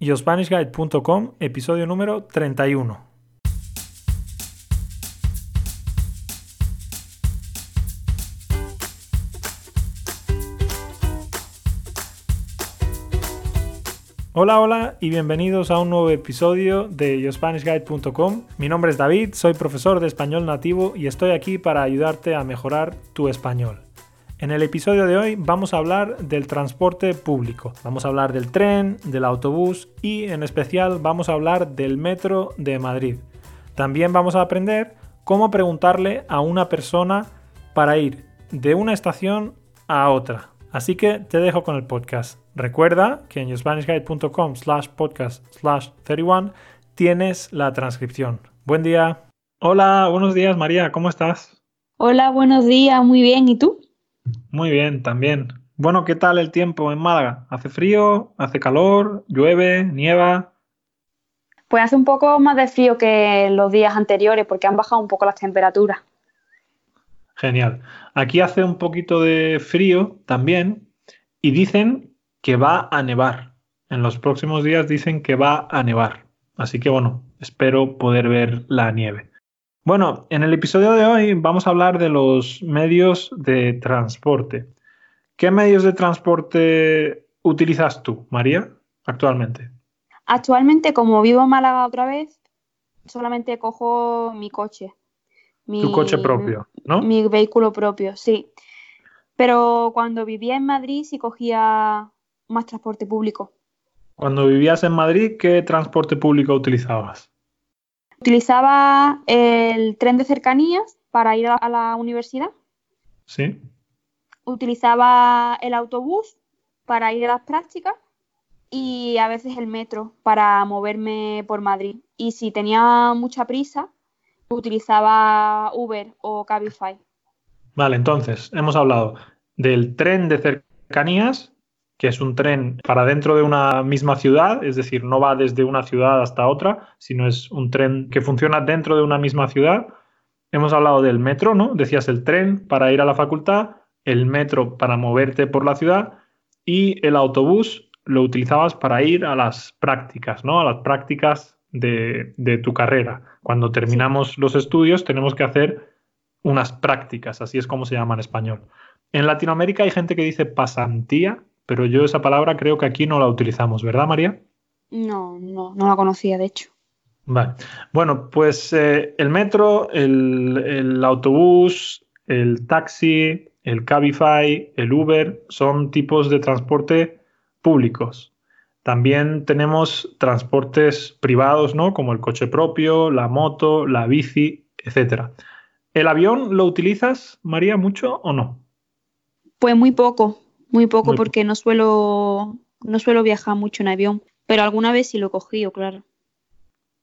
YoSpanishGuide.com, episodio número 31. Hola, hola y bienvenidos a un nuevo episodio de YoSpanishGuide.com. Mi nombre es David, soy profesor de español nativo y estoy aquí para ayudarte a mejorar tu español. En el episodio de hoy vamos a hablar del transporte público. Vamos a hablar del tren, del autobús y en especial vamos a hablar del metro de Madrid. También vamos a aprender cómo preguntarle a una persona para ir de una estación a otra. Así que te dejo con el podcast. Recuerda que en yourspanishguide.com slash podcast slash 31 tienes la transcripción. Buen día. Hola, buenos días María, ¿cómo estás? Hola, buenos días, muy bien. ¿Y tú? Muy bien, también. Bueno, ¿qué tal el tiempo en Málaga? ¿Hace frío? ¿Hace calor? ¿Llueve? ¿Nieva? Pues hace un poco más de frío que los días anteriores porque han bajado un poco las temperaturas. Genial. Aquí hace un poquito de frío también y dicen que va a nevar. En los próximos días dicen que va a nevar. Así que bueno, espero poder ver la nieve. Bueno, en el episodio de hoy vamos a hablar de los medios de transporte. ¿Qué medios de transporte utilizas tú, María, actualmente? Actualmente, como vivo en Málaga otra vez, solamente cojo mi coche. tu coche propio, ¿no? Mi vehículo propio, sí. Pero cuando vivía en Madrid sí cogía más transporte público. Cuando vivías en Madrid, ¿qué transporte público utilizabas? Utilizaba el tren de cercanías para ir a la universidad. Sí. Utilizaba el autobús para ir a las prácticas y a veces el metro para moverme por Madrid. Y si tenía mucha prisa, utilizaba Uber o Cabify. Vale, entonces hemos hablado del tren de cercanías, que es un tren para dentro de una misma ciudad, es decir, no va desde una ciudad hasta otra, sino es un tren que funciona dentro de una misma ciudad. Hemos hablado del metro, ¿no? Decías el tren para ir a la facultad, el metro para moverte por la ciudad y el autobús lo utilizabas para ir a las prácticas, ¿no? A las prácticas de, de tu carrera. Cuando terminamos los estudios tenemos que hacer unas prácticas, así es como se llama en español. En Latinoamérica hay gente que dice pasantía, pero yo esa palabra creo que aquí no la utilizamos, ¿verdad, María? No, no, no la conocía, de hecho. Vale. Bueno, pues eh, el metro, el, el, autobús, el taxi, el Cabify, el Uber son tipos de transporte públicos. También tenemos transportes privados, ¿no? Como el coche propio, la moto, la bici, etc. ¿El avión lo utilizas, María, mucho o no? Pues muy poco. Muy poco porque no suelo, no suelo viajar mucho en avión, pero alguna vez sí lo he cogido, claro.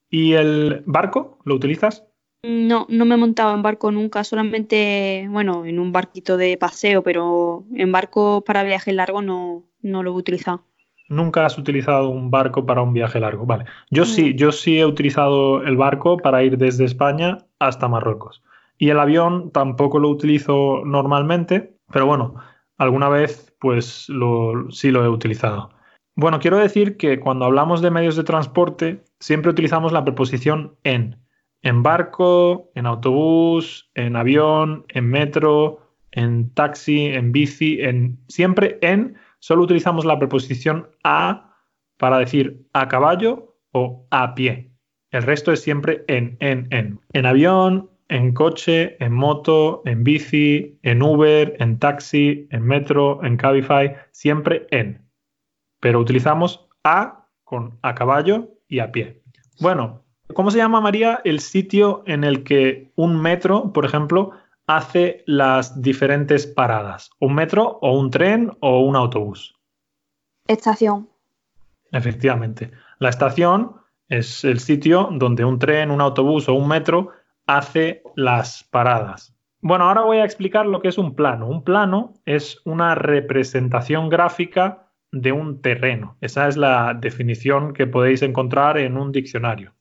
¿Y el barco lo utilizas? No, no me he montado en barco nunca, solamente, bueno, en un barquito de paseo, pero en barco para viaje largo no, no lo he utilizado. Nunca has utilizado un barco para un viaje largo, vale. Yo sí, yo sí he utilizado el barco para ir desde España hasta Marruecos. Y el avión tampoco lo utilizo normalmente, pero bueno, alguna vez pues lo, sí lo he utilizado. Bueno, quiero decir que cuando hablamos de medios de transporte, siempre utilizamos la preposición en. En barco, en autobús, en avión, en metro, en taxi, en bici, en siempre en, solo utilizamos la preposición a para decir a caballo o a pie. El resto es siempre en, en, en. En avión, en coche, en moto, en bici, en Uber, en taxi, en metro, en Cabify, siempre en. Pero utilizamos a con a caballo y a pie. Bueno, ¿cómo se llama María el sitio en el que un metro, por ejemplo, hace las diferentes paradas? ¿Un metro o un tren o un autobús? Estación. Efectivamente. La estación es el sitio donde un tren, un autobús o un metro hace las paradas. Bueno, ahora voy a explicar lo que es un plano. Un plano es una representación gráfica de un terreno. Esa es la definición que podéis encontrar en un diccionario.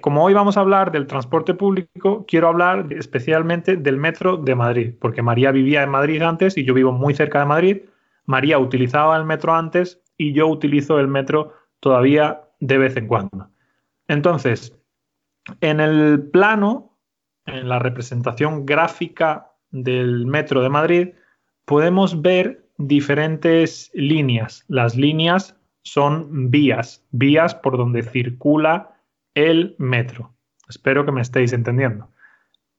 Como hoy vamos a hablar del transporte público, quiero hablar especialmente del metro de Madrid, porque María vivía en Madrid antes y yo vivo muy cerca de Madrid. María utilizaba el metro antes y yo utilizo el metro todavía de vez en cuando. Entonces, en el plano, en la representación gráfica del Metro de Madrid, podemos ver diferentes líneas. Las líneas son vías, vías por donde circula el metro. Espero que me estéis entendiendo.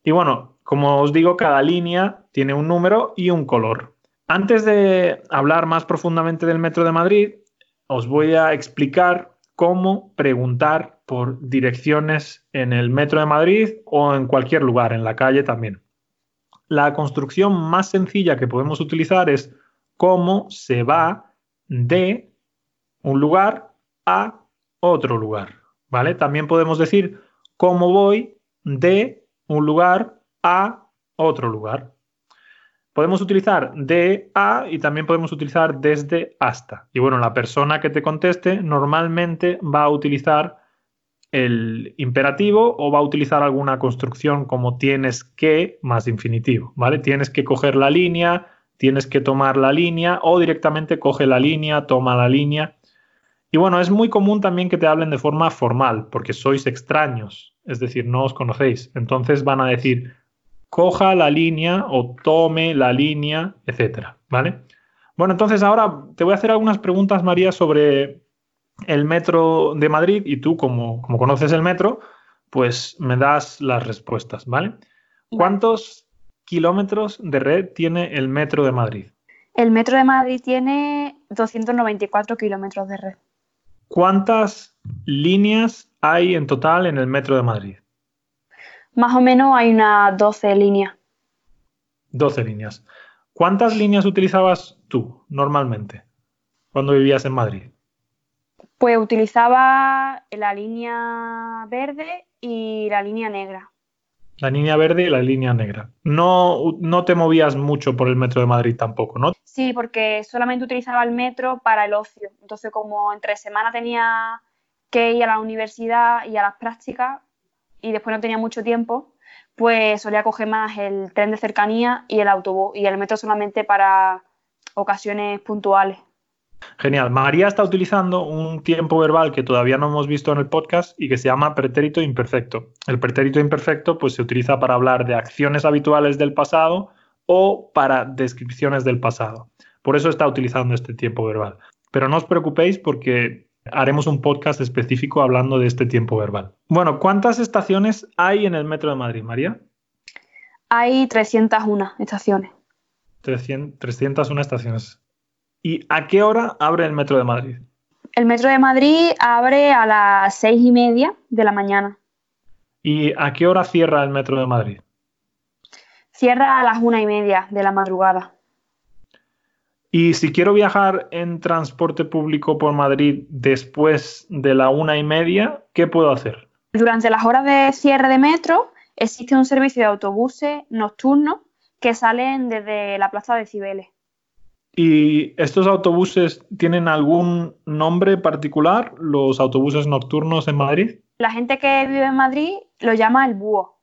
Y bueno, como os digo, cada línea tiene un número y un color. Antes de hablar más profundamente del Metro de Madrid, os voy a explicar cómo preguntar por direcciones en el Metro de Madrid o en cualquier lugar, en la calle también. La construcción más sencilla que podemos utilizar es cómo se va de un lugar a otro lugar, ¿vale? También podemos decir cómo voy de un lugar a otro lugar. Podemos utilizar de a y también podemos utilizar desde hasta. Y bueno, la persona que te conteste normalmente va a utilizar el imperativo o va a utilizar alguna construcción como tienes que más infinitivo, ¿vale? Tienes que coger la línea, tienes que tomar la línea o directamente coge la línea, toma la línea. Y bueno, es muy común también que te hablen de forma formal, porque sois extraños, es decir, no os conocéis. Entonces van a decir, coja la línea o tome la línea, etcétera, ¿vale? Bueno, entonces ahora te voy a hacer algunas preguntas, María, sobre el metro de Madrid y tú, como, como conoces el metro, pues me das las respuestas, ¿vale? ¿Cuántos kilómetros de red tiene el metro de Madrid? El metro de Madrid tiene 294 kilómetros de red. ¿Cuántas líneas hay en total en el metro de Madrid? Más o menos hay unas 12 líneas. 12 líneas. ¿Cuántas líneas utilizabas tú normalmente cuando vivías en Madrid? Pues utilizaba la línea verde y la línea negra. La línea verde y la línea negra. No, no te movías mucho por el metro de Madrid tampoco, ¿no? Sí, porque solamente utilizaba el metro para el ocio. Entonces, como entre semana tenía que ir a la universidad y a las prácticas y después no tenía mucho tiempo, pues solía coger más el tren de cercanía y el autobús y el metro solamente para ocasiones puntuales. Genial. María está utilizando un tiempo verbal que todavía no hemos visto en el podcast y que se llama pretérito imperfecto. El pretérito imperfecto pues, se utiliza para hablar de acciones habituales del pasado o para descripciones del pasado. Por eso está utilizando este tiempo verbal. Pero no os preocupéis porque haremos un podcast específico hablando de este tiempo verbal. Bueno, ¿cuántas estaciones hay en el Metro de Madrid, María? Hay 301 estaciones. 300, 301 estaciones. ¿Y a qué hora abre el Metro de Madrid? El Metro de Madrid abre a las seis y media de la mañana. ¿Y a qué hora cierra el Metro de Madrid? Cierra a las una y media de la madrugada. Y si quiero viajar en transporte público por Madrid después de la una y media, ¿qué puedo hacer? Durante las horas de cierre de metro existe un servicio de autobuses nocturnos que salen desde la plaza de Cibeles. ¿Y estos autobuses tienen algún nombre particular, los autobuses nocturnos en Madrid? La gente que vive en Madrid lo llama el búho.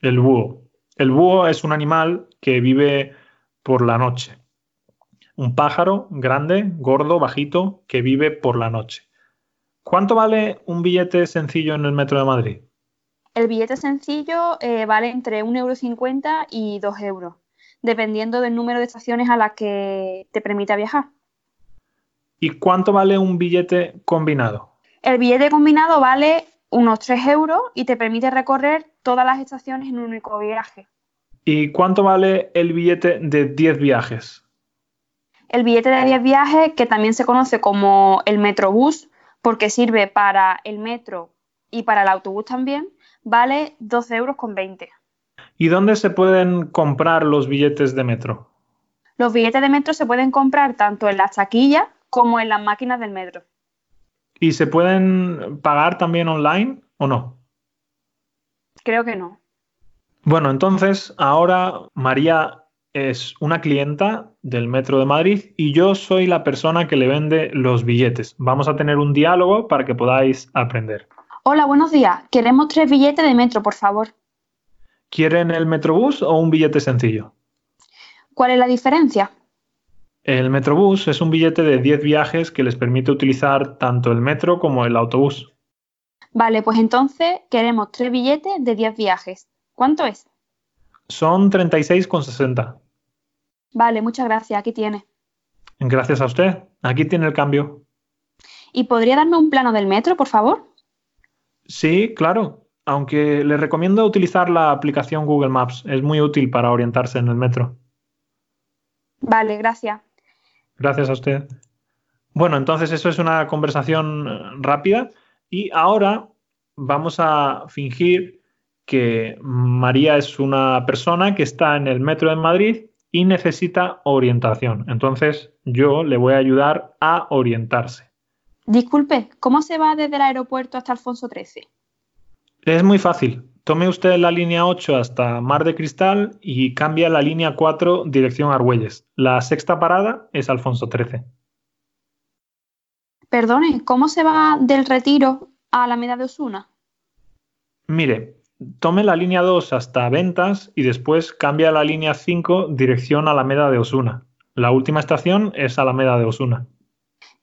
El búho. El búho es un animal que vive por la noche. Un pájaro grande, gordo, bajito, que vive por la noche. ¿Cuánto vale un billete sencillo en el metro de Madrid? El billete sencillo eh, vale entre 1,50 euro y 2 euros dependiendo del número de estaciones a las que te permita viajar. ¿Y cuánto vale un billete combinado? El billete combinado vale unos 3 euros y te permite recorrer todas las estaciones en un único viaje. ¿Y cuánto vale el billete de 10 viajes? El billete de 10 viajes, que también se conoce como el Metrobús, porque sirve para el metro y para el autobús también, vale 12 euros con 20. ¿Y dónde se pueden comprar los billetes de metro? Los billetes de metro se pueden comprar tanto en las taquillas como en las máquinas del metro. ¿Y se pueden pagar también online o no? Creo que no. Bueno, entonces ahora María es una clienta del Metro de Madrid y yo soy la persona que le vende los billetes. Vamos a tener un diálogo para que podáis aprender. Hola, buenos días. Queremos tres billetes de metro, por favor. ¿Quieren el Metrobús o un billete sencillo? ¿Cuál es la diferencia? El Metrobús es un billete de 10 viajes que les permite utilizar tanto el metro como el autobús. Vale, pues entonces queremos tres billetes de 10 viajes. ¿Cuánto es? Son 36,60. Vale, muchas gracias. Aquí tiene. Gracias a usted. Aquí tiene el cambio. ¿Y podría darme un plano del metro, por favor? Sí, claro. Aunque le recomiendo utilizar la aplicación Google Maps. Es muy útil para orientarse en el metro. Vale, gracias. Gracias a usted. Bueno, entonces eso es una conversación eh, rápida y ahora vamos a fingir que María es una persona que está en el metro de Madrid y necesita orientación. Entonces yo le voy a ayudar a orientarse. Disculpe, ¿cómo se va desde el aeropuerto hasta Alfonso XIII? Es muy fácil. Tome usted la línea 8 hasta Mar de Cristal y cambia la línea 4 dirección Argüelles. La sexta parada es Alfonso XIII. Perdone, ¿cómo se va del Retiro a Alameda de Osuna? Mire, tome la línea 2 hasta Ventas y después cambia la línea 5 dirección Alameda de Osuna. La última estación es Alameda de Osuna.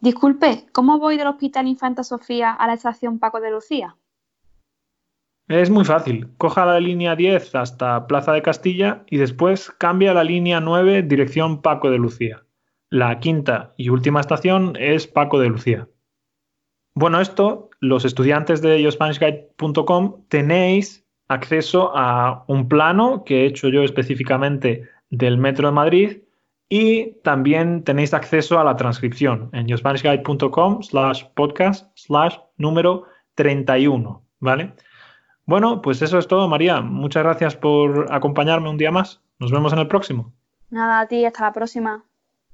Disculpe, ¿cómo voy del Hospital Infanta Sofía a la estación Paco de Lucía? Es muy fácil. Coja la línea 10 hasta Plaza de Castilla y después cambia la línea 9 dirección Paco de Lucía. La quinta y última estación es Paco de Lucía. Bueno, esto, los estudiantes de YoSpanishGuide.com tenéis acceso a un plano que he hecho yo específicamente del Metro de Madrid y también tenéis acceso a la transcripción en YoSpanishGuide.com slash podcast slash número 31, ¿vale? Bueno, pues eso es todo, María. Muchas gracias por acompañarme un día más. Nos vemos en el próximo. Nada, a ti, hasta la próxima.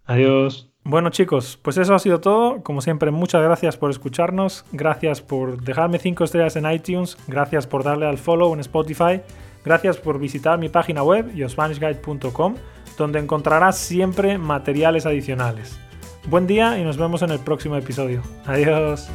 Adiós. Bueno chicos, pues eso ha sido todo. Como siempre, muchas gracias por escucharnos, gracias por dejarme 5 estrellas en iTunes, gracias por darle al follow en Spotify, gracias por visitar mi página web, yospanishguide.com, donde encontrarás siempre materiales adicionales. Buen día y nos vemos en el próximo episodio. Adiós.